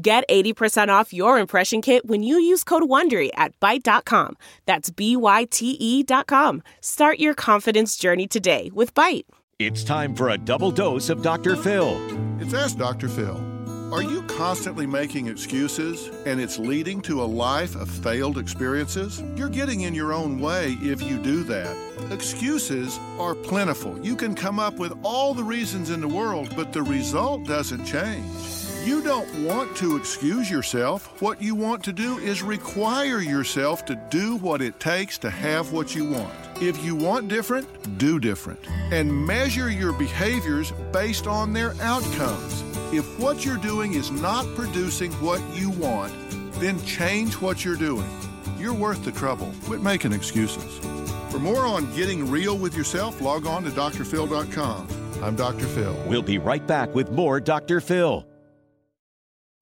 Get 80% off your impression kit when you use code WONDERY at Byte.com. That's B-Y-T-E dot com. Start your confidence journey today with Byte. It's time for a double dose of Dr. Phil. It's Ask Dr. Phil. Are you constantly making excuses and it's leading to a life of failed experiences? You're getting in your own way if you do that. Excuses are plentiful. You can come up with all the reasons in the world, but the result doesn't change. You don't want to excuse yourself. What you want to do is require yourself to do what it takes to have what you want. If you want different, do different. And measure your behaviors based on their outcomes. If what you're doing is not producing what you want, then change what you're doing. You're worth the trouble. Quit making excuses. For more on getting real with yourself, log on to drphil.com. I'm Dr. Phil. We'll be right back with more Dr. Phil.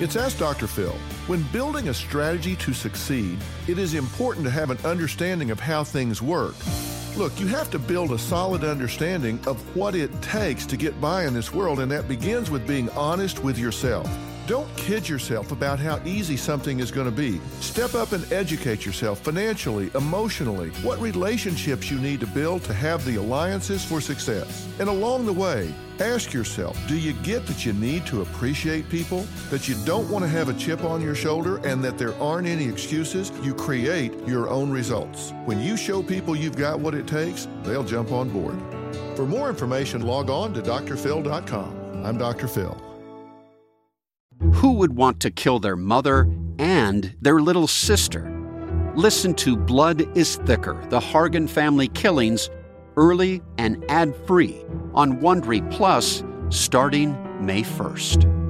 It's Ask Dr. Phil. When building a strategy to succeed, it is important to have an understanding of how things work. Look, you have to build a solid understanding of what it takes to get by in this world, and that begins with being honest with yourself. Don't kid yourself about how easy something is going to be. Step up and educate yourself financially, emotionally, what relationships you need to build to have the alliances for success. And along the way, ask yourself do you get that you need to appreciate people? That you don't want to have a chip on your shoulder and that there aren't any excuses? You create your own results. When you show people you've got what it takes, they'll jump on board. For more information, log on to drphil.com. I'm Dr. Phil. Who would want to kill their mother and their little sister? Listen to Blood is Thicker The Hargan Family Killings early and ad free on Wondery Plus starting May 1st.